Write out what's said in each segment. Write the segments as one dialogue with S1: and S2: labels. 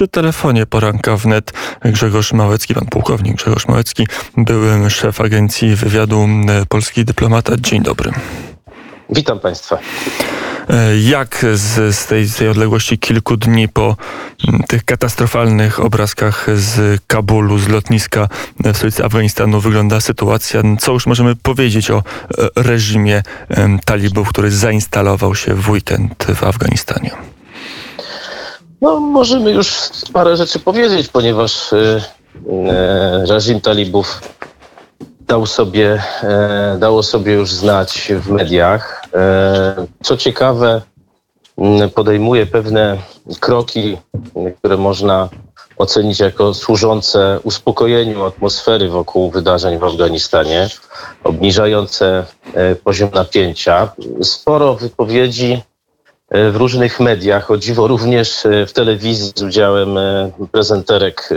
S1: przy telefonie poranka wnet Grzegorz Małecki, pan pułkownik Grzegorz Małecki, były szef agencji wywiadu Polski Dyplomata. Dzień dobry.
S2: Witam Państwa.
S1: E, jak z, z, tej, z tej odległości kilku dni po tych katastrofalnych obrazkach z Kabulu, z lotniska w stolicy Afganistanu wygląda sytuacja? Co już możemy powiedzieć o e, reżimie talibów, który zainstalował się w weekend w Afganistanie?
S2: No, możemy już parę rzeczy powiedzieć, ponieważ y, reżim talibów dał sobie, e, dało sobie już znać w mediach. E, co ciekawe, podejmuje pewne kroki, które można ocenić jako służące uspokojeniu atmosfery wokół wydarzeń w Afganistanie, obniżające e, poziom napięcia. Sporo wypowiedzi w różnych mediach, o dziwo również w telewizji z udziałem prezenterek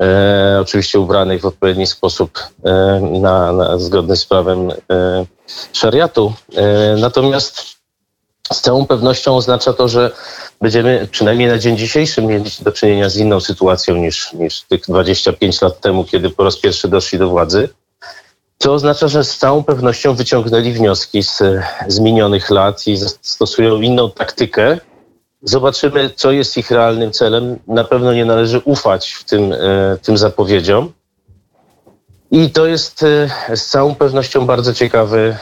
S2: e, oczywiście ubranych w odpowiedni sposób e, na, na, zgodny z prawem e, szariatu. E, natomiast z całą pewnością oznacza to, że będziemy przynajmniej na dzień dzisiejszy mieli do czynienia z inną sytuacją niż, niż tych 25 lat temu, kiedy po raz pierwszy doszli do władzy. To oznacza, że z całą pewnością wyciągnęli wnioski z, z minionych lat i stosują inną taktykę, Zobaczymy, co jest ich realnym celem. Na pewno nie należy ufać w tym, e, tym zapowiedziom. I to jest e, z całą pewnością bardzo ciekawy,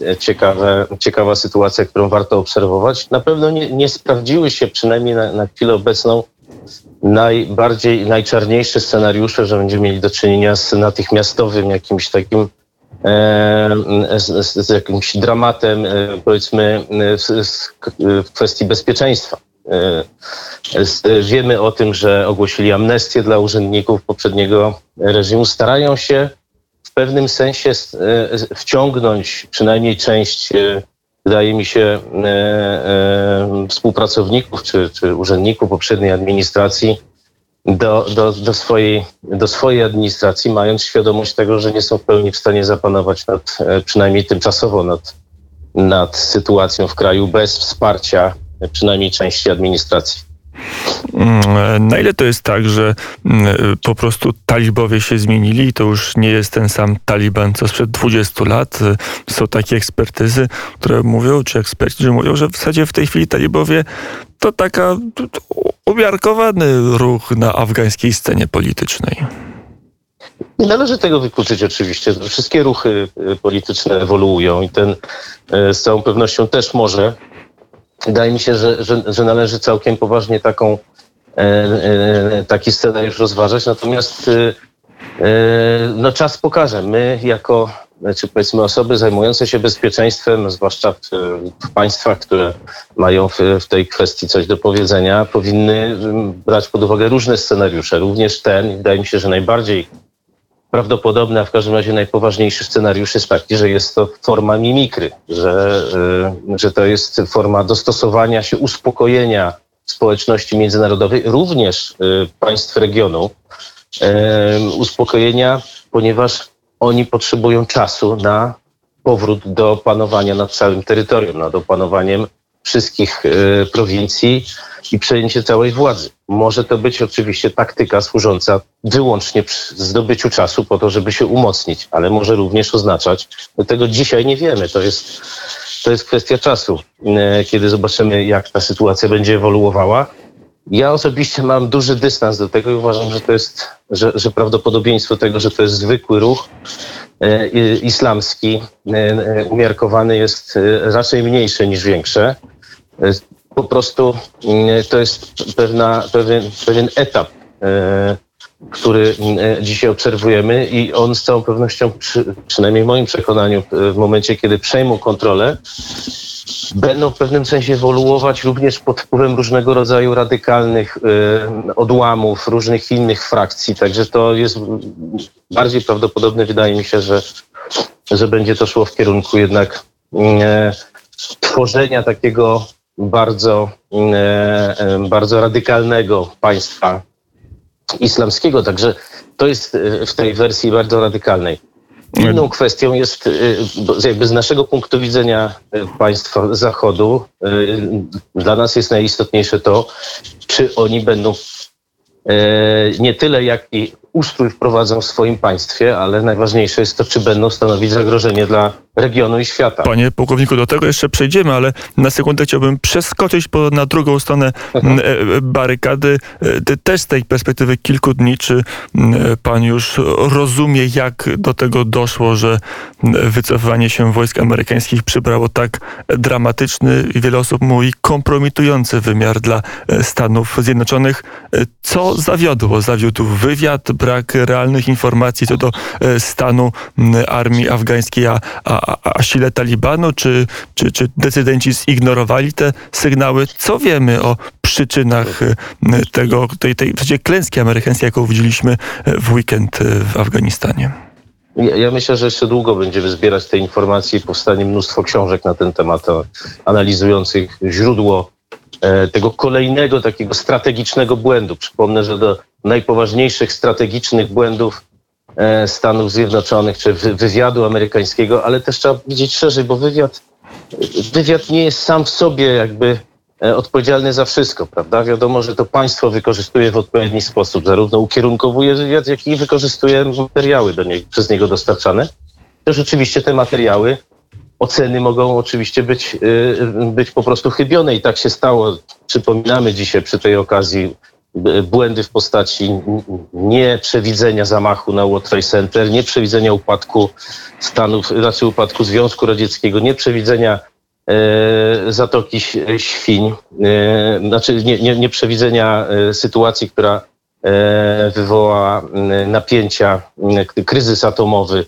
S2: e, ciekawe, ciekawa sytuacja, którą warto obserwować. Na pewno nie, nie sprawdziły się, przynajmniej na, na chwilę obecną, najbardziej, najczarniejsze scenariusze, że będziemy mieli do czynienia z natychmiastowym jakimś takim E, z, z, jakimś dramatem, e, powiedzmy, w kwestii bezpieczeństwa. E, wiemy o tym, że ogłosili amnestię dla urzędników poprzedniego reżimu. Starają się w pewnym sensie wciągnąć przynajmniej część, wydaje mi się, współpracowników czy, czy urzędników poprzedniej administracji do, do, do, swojej, do swojej administracji, mając świadomość tego, że nie są w pełni w stanie zapanować nad, e, przynajmniej tymczasowo nad, nad sytuacją w kraju bez wsparcia przynajmniej części administracji.
S1: Mm, na ile to jest tak, że mm, po prostu talibowie się zmienili i to już nie jest ten sam taliban co sprzed 20 lat? Są takie ekspertyzy, które mówią, czy eksperci, że mówią, że w zasadzie w tej chwili talibowie to taka umiarkowany ruch na afgańskiej scenie politycznej.
S2: Nie należy tego wykluczyć oczywiście. Wszystkie ruchy polityczne ewoluują i ten z całą pewnością też może. Wydaje mi się, że, że, że należy całkiem poważnie taką, e, e, taki scenariusz rozważać. Natomiast y, no, czas pokaże. My jako czy powiedzmy osoby zajmujące się bezpieczeństwem, zwłaszcza w, w państwach, które mają w, w, tej kwestii coś do powiedzenia, powinny brać pod uwagę różne scenariusze, również ten. Wydaje mi się, że najbardziej prawdopodobny, a w każdym razie najpoważniejszy scenariusz jest taki, że jest to forma mimikry, że, y, że to jest forma dostosowania się, uspokojenia społeczności międzynarodowej, również y, państw regionu, y, uspokojenia, ponieważ oni potrzebują czasu na powrót do panowania nad całym terytorium, nad opanowaniem wszystkich y, prowincji i przejęcie całej władzy. Może to być oczywiście taktyka służąca wyłącznie zdobyciu czasu po to, żeby się umocnić, ale może również oznaczać, no tego dzisiaj nie wiemy, to jest, to jest kwestia czasu, y, kiedy zobaczymy, jak ta sytuacja będzie ewoluowała. Ja osobiście mam duży dystans do tego i uważam, że to jest, że, że prawdopodobieństwo tego, że to jest zwykły ruch e, islamski, e, umiarkowany jest e, raczej mniejsze niż większe. E, po prostu e, to jest pewna, pewien, pewien etap, e, który e, dzisiaj obserwujemy i on z całą pewnością, przy, przynajmniej w moim przekonaniu, w momencie, kiedy przejmą kontrolę, będą w pewnym sensie ewoluować również pod wpływem różnego rodzaju radykalnych odłamów, różnych innych frakcji. Także to jest bardziej prawdopodobne, wydaje mi się, że, że będzie to szło w kierunku jednak y, tworzenia takiego bardzo, y, bardzo radykalnego państwa islamskiego. Także to jest w tej wersji bardzo radykalnej. Inną kwestią jest, jakby z naszego punktu widzenia państwa Zachodu, dla nas jest najistotniejsze to, czy oni będą nie tyle jak i ustrój wprowadzą w swoim państwie, ale najważniejsze jest to, czy będą stanowić zagrożenie dla regionu i świata.
S1: Panie pułkowniku, do tego jeszcze przejdziemy, ale na sekundę chciałbym przeskoczyć po, na drugą stronę mhm. E, barykady. E, też z tej perspektywy kilku dni, czy pan już rozumie, jak do tego doszło, że wycofywanie się wojsk amerykańskich przybrało tak dramatyczny i wiele osób mówi kompromitujący wymiar dla e, Stanów Zjednoczonych. Co zawiodło? Zawiódł wywiad, brak realnych informacji co do stanu armii afgańskiej, a, a a, sile Talibanu, czy, czy, czy decydenci zignorowali te sygnały? Co wiemy o przyczynach e, tego, tej, tej w klęski amerykańskiej, jaką widzieliśmy e, w weekend e, w Afganistanie?
S2: Ja myślę, że jeszcze długo będziemy zbierać te informacje i powstanie mnóstwo książek na ten temat, analizujących źródło tego kolejnego takiego strategicznego błędu. Przypomnę, że do najpoważniejszych strategicznych błędów E, Stanów Zjednoczonych czy wywiadu amerykańskiego, ale też trzeba widzieć szerzej, bo wywiad, wywiad nie jest sam w sobie jakby e, odpowiedzialny za wszystko, prawda? Wiadomo, że to państwo wykorzystuje w odpowiedni sposób, zarówno ukierunkowuje wywiad, jak i wykorzystuje materiały do niego, przez niego dostarczane. Też oczywiście te materiały, oceny mogą oczywiście być, e, być po prostu chybione i tak się stało. Przypominamy dzisiaj przy tej okazji błędy w postaci nieprzewidzenia zamachu na World Trade Center, nieprzewidzenia upadku Stanów, znaczy upadku Związku Radzieckiego, nieprzewidzenia e, Zatoki Świń, e, znaczy nie, nie, nieprzewidzenia sytuacji, która e, wywołała e, napięcia, kryzys atomowy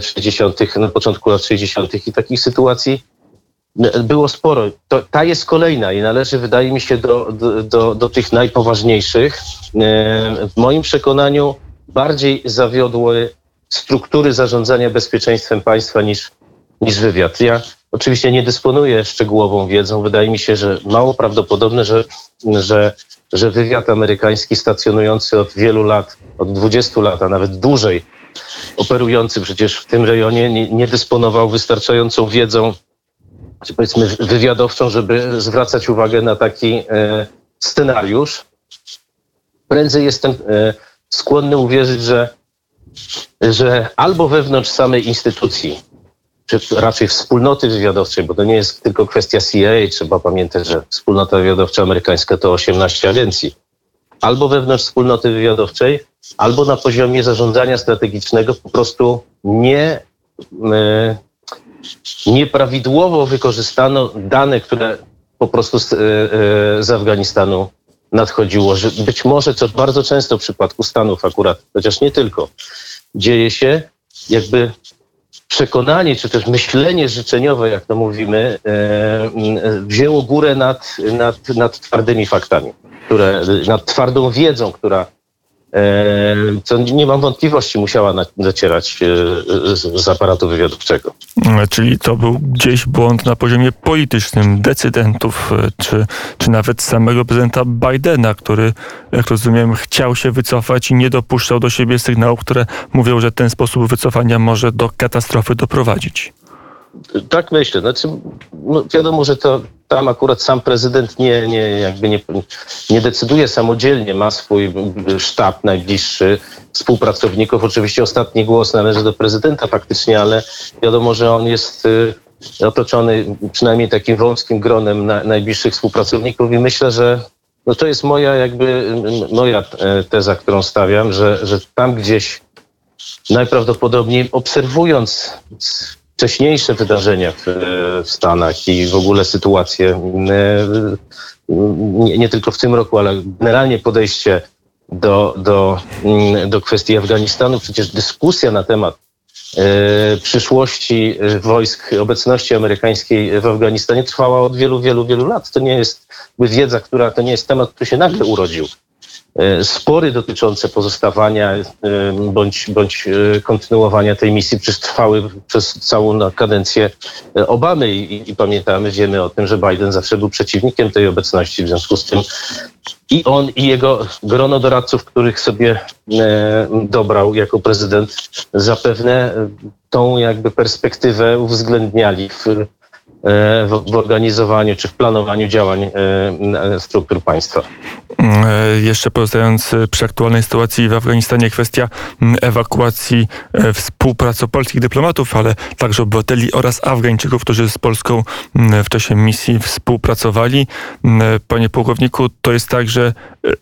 S2: 60., na początku lat 60. i takich sytuacji było sporo. To, ta jest kolejna i należy, wydaje mi się, do, do, do tych najpoważniejszych. E, w moim przekonaniu bardziej zawiodły struktury zarządzania bezpieczeństwem państwa niż, niż wywiad. Ja oczywiście nie dysponuję szczegółową wiedzą. Wydaje mi się, że mało prawdopodobne, że, że, że wywiad amerykański stacjonujący od wielu lat, od 20 lat, a nawet dłużej, operujący przecież w tym rejonie, nie, nie dysponował wystarczającą wiedzą czy powiedzmy wywiadowczą, żeby zwracać uwagę na taki e, scenariusz. Prędzej jestem e, skłonny uwierzyć, że, że albo wewnątrz samej instytucji, czy raczej wspólnoty wywiadowczej, bo to nie jest tylko kwestia CIA, trzeba pamiętać, że wspólnota wywiadowcza amerykańska to 18 agencji. Albo wewnątrz wspólnoty wywiadowczej, albo na poziomie zarządzania strategicznego po prostu nie e, nieprawidłowo wykorzystano dane, które po prostu z, e, e, z Afganistanu nadchodziło, że być może, co bardzo często w przypadku Stanów akurat, chociaż nie tylko, dzieje się jakby przekonanie, czy też myślenie życzeniowe, jak to mówimy, e, wzięło górę nad, nad, nad twardymi faktami, które, nad twardą wiedzą, która co nie mam wątpliwości musiała docierać e, z aparatu wywiadowczego.
S1: Czyli to był gdzieś błąd na poziomie politycznym decydentów, e, czy, czy nawet samego prezydenta Bidena, który, jak rozumiem, chciał się wycofać i nie dopuszczał do siebie sygnałów, które mówią, że ten sposób wycofania może do katastrofy doprowadzić.
S2: Tak myślę. Znaczy, no wiadomo, że to tam akurat sam prezydent nie, nie, jakby nie, nie decyduje samodzielnie, ma swój sztab najbliższy współpracowników. Oczywiście ostatni głos należy do prezydenta faktycznie, ale wiadomo, że on jest y, otoczony przynajmniej takim wąskim gronem na, najbliższych współpracowników i myślę, że no to jest moja jakby moja e, teza, którą stawiam, że, że tam gdzieś najprawdopodobniej obserwując wcześniejsze wydarzenia w, w Stanach i w ogóle sytuację, e, nie, nie, tylko w tym roku, ale generalnie podejście do, do, mm, do kwestii Afganistanu, przecież dyskusja na temat e, przyszłości wojsk, obecności amerykańskiej w Afganistanie trwała od wielu, wielu, wielu lat. To nie jest wiedza, która, to nie jest temat, który się nagle urodził. Spory dotyczące pozostawania bądź, bądź kontynuowania tej misji przecież trwały przez całą kadencję Obamy. I, i, pamiętamy, wiemy o tym, że Biden zawsze był przeciwnikiem tej obecności, w związku z tym i on i jego grono doradców, których sobie dobrał jako prezydent, zapewne tą jakby perspektywę uwzględniali w E, w organizowaniu czy w planowaniu działań e, struktur państwa.
S1: E, jeszcze pozostając przy aktualnej sytuacji w Afganistanie, kwestia ewakuacji współpracy polskich dyplomatów, ale także obywateli oraz Afgańczyków, którzy z Polską w czasie misji współpracowali. Panie pułkowniku, to jest tak, że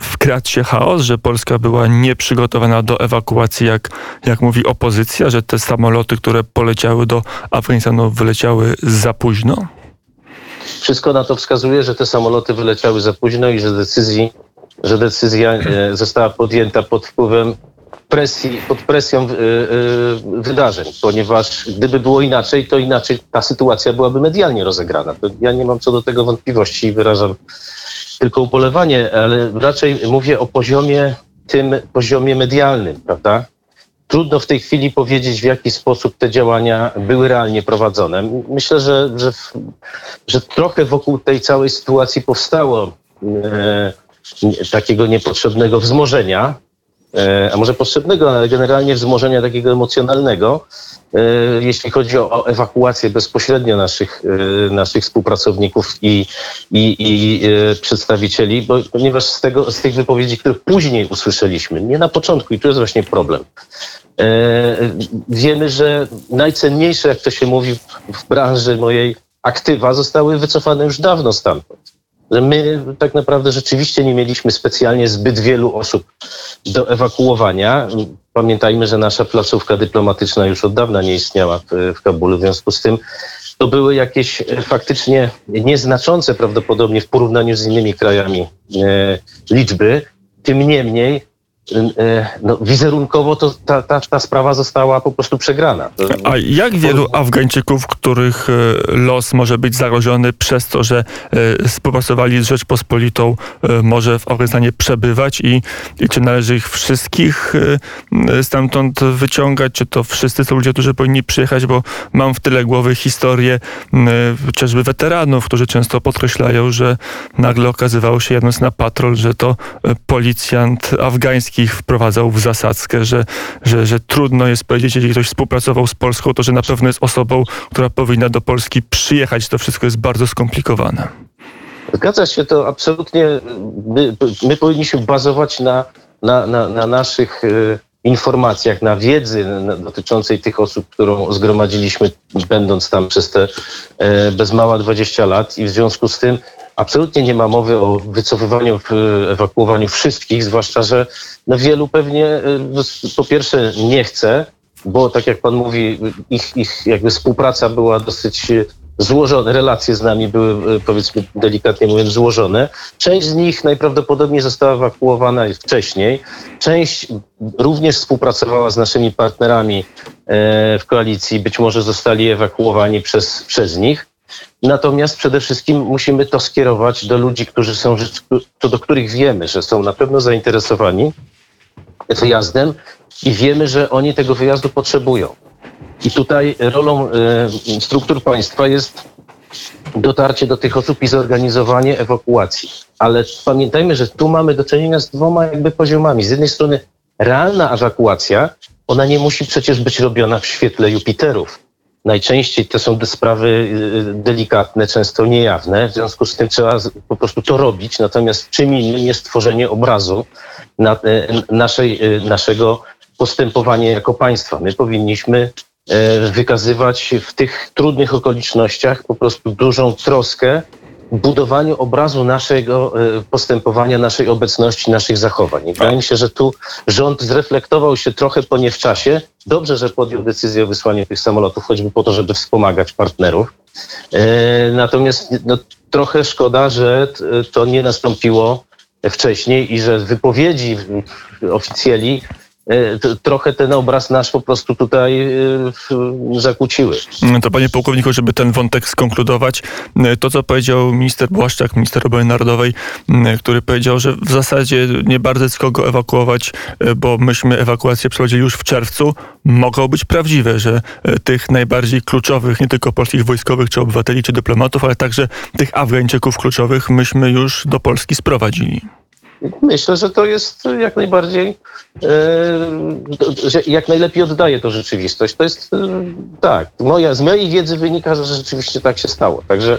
S1: wkradł się chaos, że Polska była nieprzygotowana do ewakuacji, jak, jak mówi opozycja, że te samoloty, które poleciały do Afganistanu, wyleciały za późno?
S2: Wszystko na to wskazuje, że te samoloty wyleciały za późno i że decyzji, że decyzja e, została podjęta pod wpływem presji, pod presją e, e, wydarzeń, ponieważ gdyby było inaczej, to inaczej ta sytuacja byłaby medialnie rozegrana. Ja nie mam co do tego wątpliwości i wyrażam tylko ubolewanie, ale raczej mówię o poziomie tym poziomie medialnym, prawda? Trudno w tej chwili powiedzieć, w jaki sposób te działania były realnie prowadzone. Myślę, że, że, że trochę wokół tej całej sytuacji powstało e, takiego niepotrzebnego wzmożenia, a może potrzebnego, ale generalnie wzmożenia takiego emocjonalnego, e, jeśli chodzi o, ewakuację bezpośrednio naszych, e, naszych współpracowników i, i, i przedstawicieli, bo, ponieważ z, tego, z tych wypowiedzi, które później usłyszeliśmy, nie na początku, i tu jest właśnie problem, wiemy, że najcenniejsze, jak to się mówi w branży mojej, aktywa zostały wycofane już dawno stamtąd że my tak naprawdę rzeczywiście nie mieliśmy specjalnie zbyt wielu osób do ewakuowania. Pamiętajmy, że nasza placówka dyplomatyczna już od dawna nie istniała w, w Kabulu, w związku z tym to były jakieś faktycznie nieznaczące prawdopodobnie w porównaniu z innymi krajami e, liczby. Tym niemniej E, no, wizerunkowo to ta, ta, ta sprawa została po prostu przegrana.
S1: A jak wielu Afgańczyków, których e, los może być zagrożony przez to, że e, współpracowali z Rzeczpospolitą, może w Afganistanie przebywać i, i czy należy ich wszystkich stamtąd wyciągać, czy to wszyscy są ludzie, którzy powinni przyjechać, bo mam w tyle głowy historię chociażby weteranów, którzy często podkreślają, że nagle okazywało się jadąc na patrol, że to policjant afgański wszystkich wprowadzał w zasadzkę, że, że, że trudno jest powiedzieć, jeżeli ktoś współpracował z Polską, to że na pewno jest osobą, która powinna do Polski przyjechać. To wszystko jest bardzo skomplikowane.
S2: Zgadza się, to absolutnie. My, my powinniśmy bazować na, na, na, na naszych y, informacjach, na wiedzy dotyczącej tych osób, którą zgromadziliśmy, będąc tam przez te e, bez mała 20 lat i w związku z tym absolutnie nie ma mowy o wycofywaniu, ewakuowaniu wszystkich, zwłaszcza, że no wielu pewnie e, po pierwsze nie chce, bo tak jak pan mówi, ich, ich jakby współpraca była dosyć złożone, relacje z nami były, e, powiedzmy delikatnie mówiąc, złożone. Część z nich najprawdopodobniej została ewakuowana wcześniej. Część również współpracowała z naszymi partnerami e, w koalicji, być może zostali ewakuowani przez, przez nich. Natomiast przede wszystkim musimy to skierować do ludzi, którzy są, to do których wiemy, że są na pewno zainteresowani wyjazdem i wiemy, że oni tego wyjazdu potrzebują. I tutaj rolą e, struktur państwa jest dotarcie do tych osób i zorganizowanie ewakuacji. Ale pamiętajmy, że tu mamy do czynienia z dwoma jakby poziomami. Z jednej strony realna ewakuacja, ona nie musi przecież być robiona w świetle Jupiterów. Najczęściej to są sprawy y, delikatne, często niejawne, w związku z tym trzeba po prostu to robić. Natomiast czym innym jest tworzenie obrazu na, y, naszej, y, naszego postępowania jako państwa. My powinniśmy wykazywać w tych trudnych okolicznościach po prostu dużą troskę budowaniu obrazu naszego e, postępowania, naszej obecności, naszych zachowań. I wydaje mi się, że tu rząd zreflektował się trochę po nie w czasie. Dobrze, że podjął decyzję o wysłaniu tych samolotów, choćby po to, żeby wspomagać partnerów. E, natomiast no, trochę szkoda, że to nie nastąpiło wcześniej i że wypowiedzi oficjeli trochę ten obraz nasz po prostu tutaj zakłóciły.
S1: To panie pułkowniku, żeby ten wątek skonkludować, to co powiedział minister Błaszczak, minister obrony narodowej, który powiedział, że w zasadzie nie bardzo jest kogo ewakuować, bo myśmy ewakuację przeprowadzili już w czerwcu, mogą być prawdziwe, że tych najbardziej kluczowych, nie tylko polskich wojskowych, czy obywateli, czy dyplomatów, ale także tych Afgańczyków kluczowych myśmy już do Polski sprowadzili.
S2: Myślę, że to jest jak najbardziej, e, jak najlepiej oddaje to rzeczywistość. To jest e, tak. Moja, z mojej wiedzy wynika, że rzeczywiście tak się stało. Także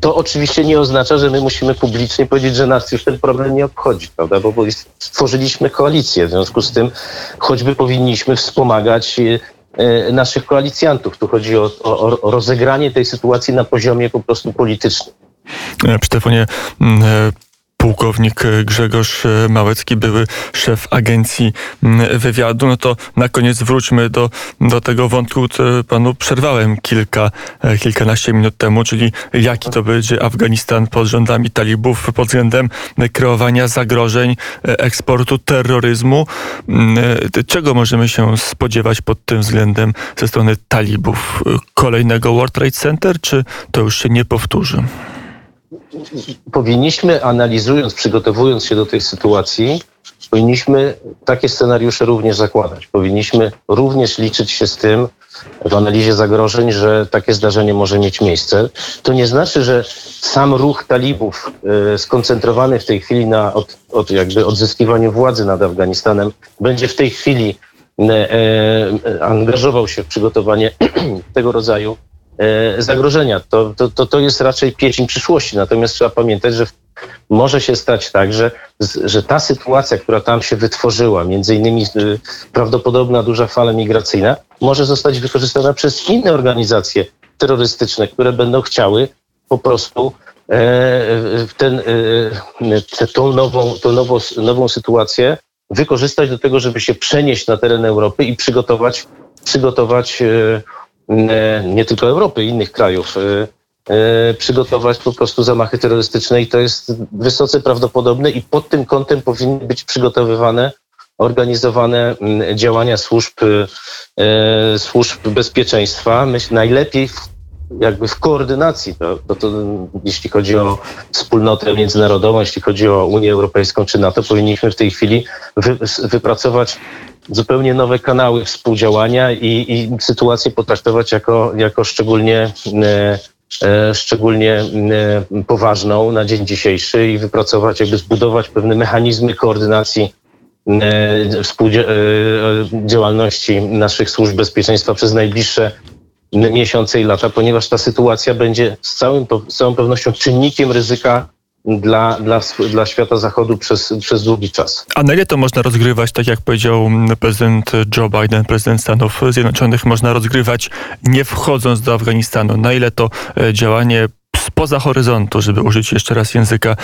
S2: to oczywiście nie oznacza, że my musimy publicznie powiedzieć, że nas już ten problem nie obchodzi, prawda? Bo, bo stworzyliśmy koalicję. W związku z tym choćby powinniśmy wspomagać e, naszych koalicjantów. Tu chodzi o, o, o rozegranie tej sytuacji na poziomie po prostu politycznym.
S1: Przy telefonie mm, pułkownik Grzegorz Małecki, były szef agencji wywiadu. No to na koniec wróćmy do, do tego wątku, który panu przerwałem kilka, e, kilkanaście minut temu, czyli jaki to będzie Afganistan pod rządami talibów pod względem kreowania zagrożeń, e, eksportu terroryzmu. E, czego możemy się spodziewać pod tym względem ze strony talibów? Kolejnego World Trade Center, czy to już się nie powtórzy?
S2: Powinniśmy, analizując, przygotowując się do tej sytuacji, powinniśmy takie scenariusze również zakładać. Powinniśmy również liczyć się z tym w analizie zagrożeń, że takie zdarzenie może mieć miejsce. To nie znaczy, że sam ruch talibów e, skoncentrowany w tej chwili na od, od jakby odzyskiwaniu władzy nad Afganistanem będzie w tej chwili e, e, angażował się w przygotowanie tego rodzaju zagrożenia. To, to, to jest raczej pieśń przyszłości. Natomiast trzeba pamiętać, że może się stać tak, że, że ta sytuacja, która tam się wytworzyła, między innymi y, prawdopodobna duża fala migracyjna, może zostać wykorzystana przez inne organizacje terrorystyczne, które będą chciały po prostu e, ten, e, tą, nową, tą nową, nową sytuację wykorzystać do tego, żeby się przenieść na teren Europy i przygotować, przygotować E, nie tylko Europy, innych krajów, e, e, przygotować po prostu zamachy terrorystyczne i to jest wysoce prawdopodobne i pod tym kątem powinny być przygotowywane, organizowane działania służb, służb bezpieczeństwa. Myślę, najlepiej jakby w koordynacji, to, to, to, jeśli chodzi o wspólnotę międzynarodową, jeśli chodzi o Unię Europejską czy NATO, powinniśmy w tej chwili wy, wypracować zupełnie nowe kanały współdziałania i, i sytuację potraktować jako, jako szczególnie e, e szczególnie e, poważną na dzień dzisiejszy i wypracować, jakby zbudować pewne mechanizmy koordynacji e, współdziałalności naszych służb bezpieczeństwa przez najbliższe miesiące i lata, ponieważ ta sytuacja będzie z, całym, z całą pewnością czynnikiem ryzyka dla, dla, dla świata zachodu przez, przez długi czas.
S1: A na ile to można rozgrywać, tak jak powiedział prezydent Joe Biden, prezydent Stanów Zjednoczonych, można rozgrywać nie wchodząc do Afganistanu? Na ile to e, działanie spoza horyzontu, żeby użyć jeszcze raz języka e,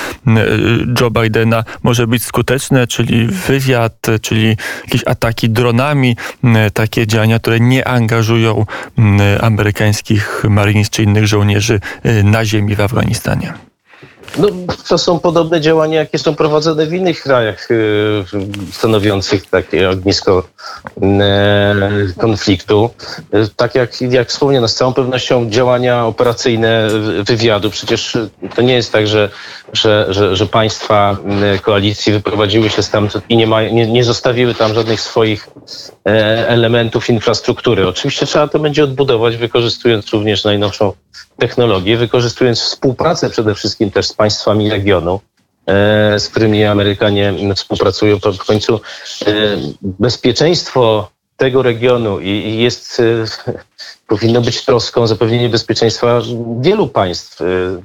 S1: Joe Bidena, może być skuteczne, czyli wywiad, czyli jakieś ataki dronami, takie działania, które nie angażują amerykańskich Marines czy innych żołnierzy e, na ziemi w Afganistanie.
S2: No, to są podobne działania, jakie są prowadzone w innych krajach y, stanowiących takie ognisko y, konfliktu. Y, tak jak, jak wspomniano, z całą pewnością działania operacyjne wywiadu. Przecież to nie jest tak, że, że, że, że państwa koalicji wyprowadziły się stamtąd i nie, ma, nie, nie zostawiły tam żadnych swoich e, elementów infrastruktury. Oczywiście trzeba to będzie odbudować, wykorzystując również najnowszą technologię, wykorzystując współpracę przede wszystkim też z państwami regionu, e, z którymi Amerykanie współpracują, w końcu e, bezpieczeństwo tego regionu i jest, e, powinno być troską zapewnienie bezpieczeństwa wielu państw.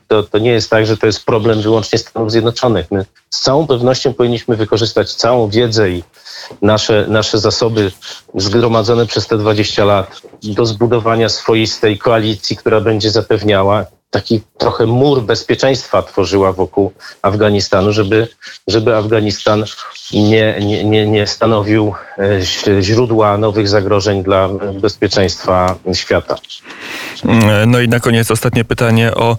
S2: To, to nie jest tak, że to jest problem wyłącznie Stanów Zjednoczonych. My z całą pewnością powinniśmy wykorzystać całą wiedzę i nasze, nasze zasoby zgromadzone przez te 20 lat do zbudowania swoistej koalicji, która będzie zapewniała taki trochę mur bezpieczeństwa tworzyła wokół Afganistanu, żeby, żeby Afganistan nie, nie, nie, nie stanowił e, źródła nowych zagrożeń dla bezpieczeństwa świata.
S1: No i na koniec ostatnie pytanie o,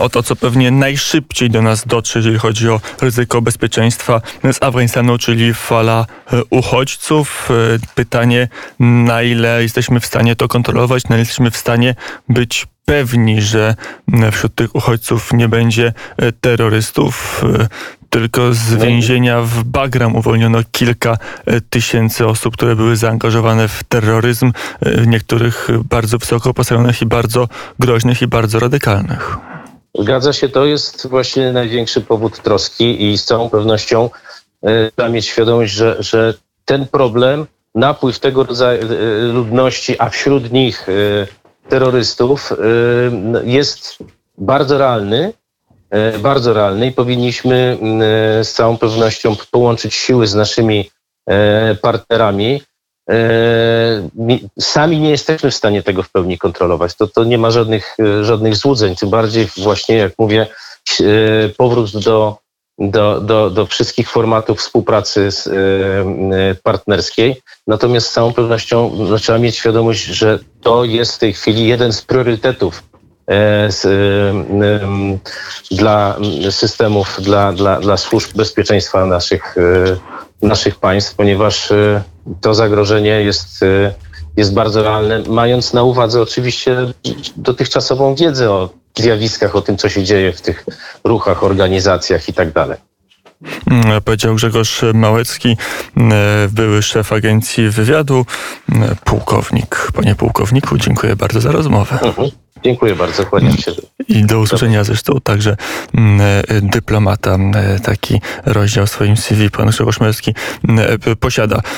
S1: o to, co pewnie najszybciej do nas dotrze, jeżeli chodzi o ryzyko bezpieczeństwa z Afganistanu, czyli fala e, uchodźców. E, pytanie, na ile jesteśmy w stanie to kontrolować, na ile jesteśmy w stanie być pewni, że wśród tych uchodźców nie będzie e, terrorystów. Tylko z więzienia w Bagram uwolniono kilka tysięcy osób, które były zaangażowane w terroryzm, niektórych bardzo wysoko postawionych i bardzo groźnych i bardzo radykalnych.
S2: Zgadza się, to jest właśnie największy powód troski i z całą pewnością trzeba mieć świadomość, że, że ten problem, napływ tego rodzaju ludności, a wśród nich terrorystów jest bardzo realny, bardzo realny i powinniśmy z całą pewnością połączyć siły z naszymi partnerami. Sami nie jesteśmy w stanie tego w pełni kontrolować. To, to nie ma żadnych, żadnych złudzeń. Tym bardziej właśnie, jak mówię, powrót do, do, do, do wszystkich formatów współpracy partnerskiej. Natomiast z całą pewnością no, trzeba mieć świadomość, że to jest w tej chwili jeden z priorytetów z, dla systemów, dla, dla, dla służb bezpieczeństwa naszych, naszych państw, ponieważ to zagrożenie jest, jest bardzo realne, mając na uwadze oczywiście dotychczasową wiedzę o zjawiskach, o tym, co się dzieje w tych ruchach, organizacjach i tak dalej.
S1: Powiedział Grzegorz Małecki, były szef agencji wywiadu, pułkownik. Panie pułkowniku, dziękuję bardzo za rozmowę.
S2: Mhm. Dziękuję bardzo, kłaniam się.
S1: I do usłyszenia zresztą także dyplomata. Taki rozdział w swoim CV pan Grzegorz Małecki posiada.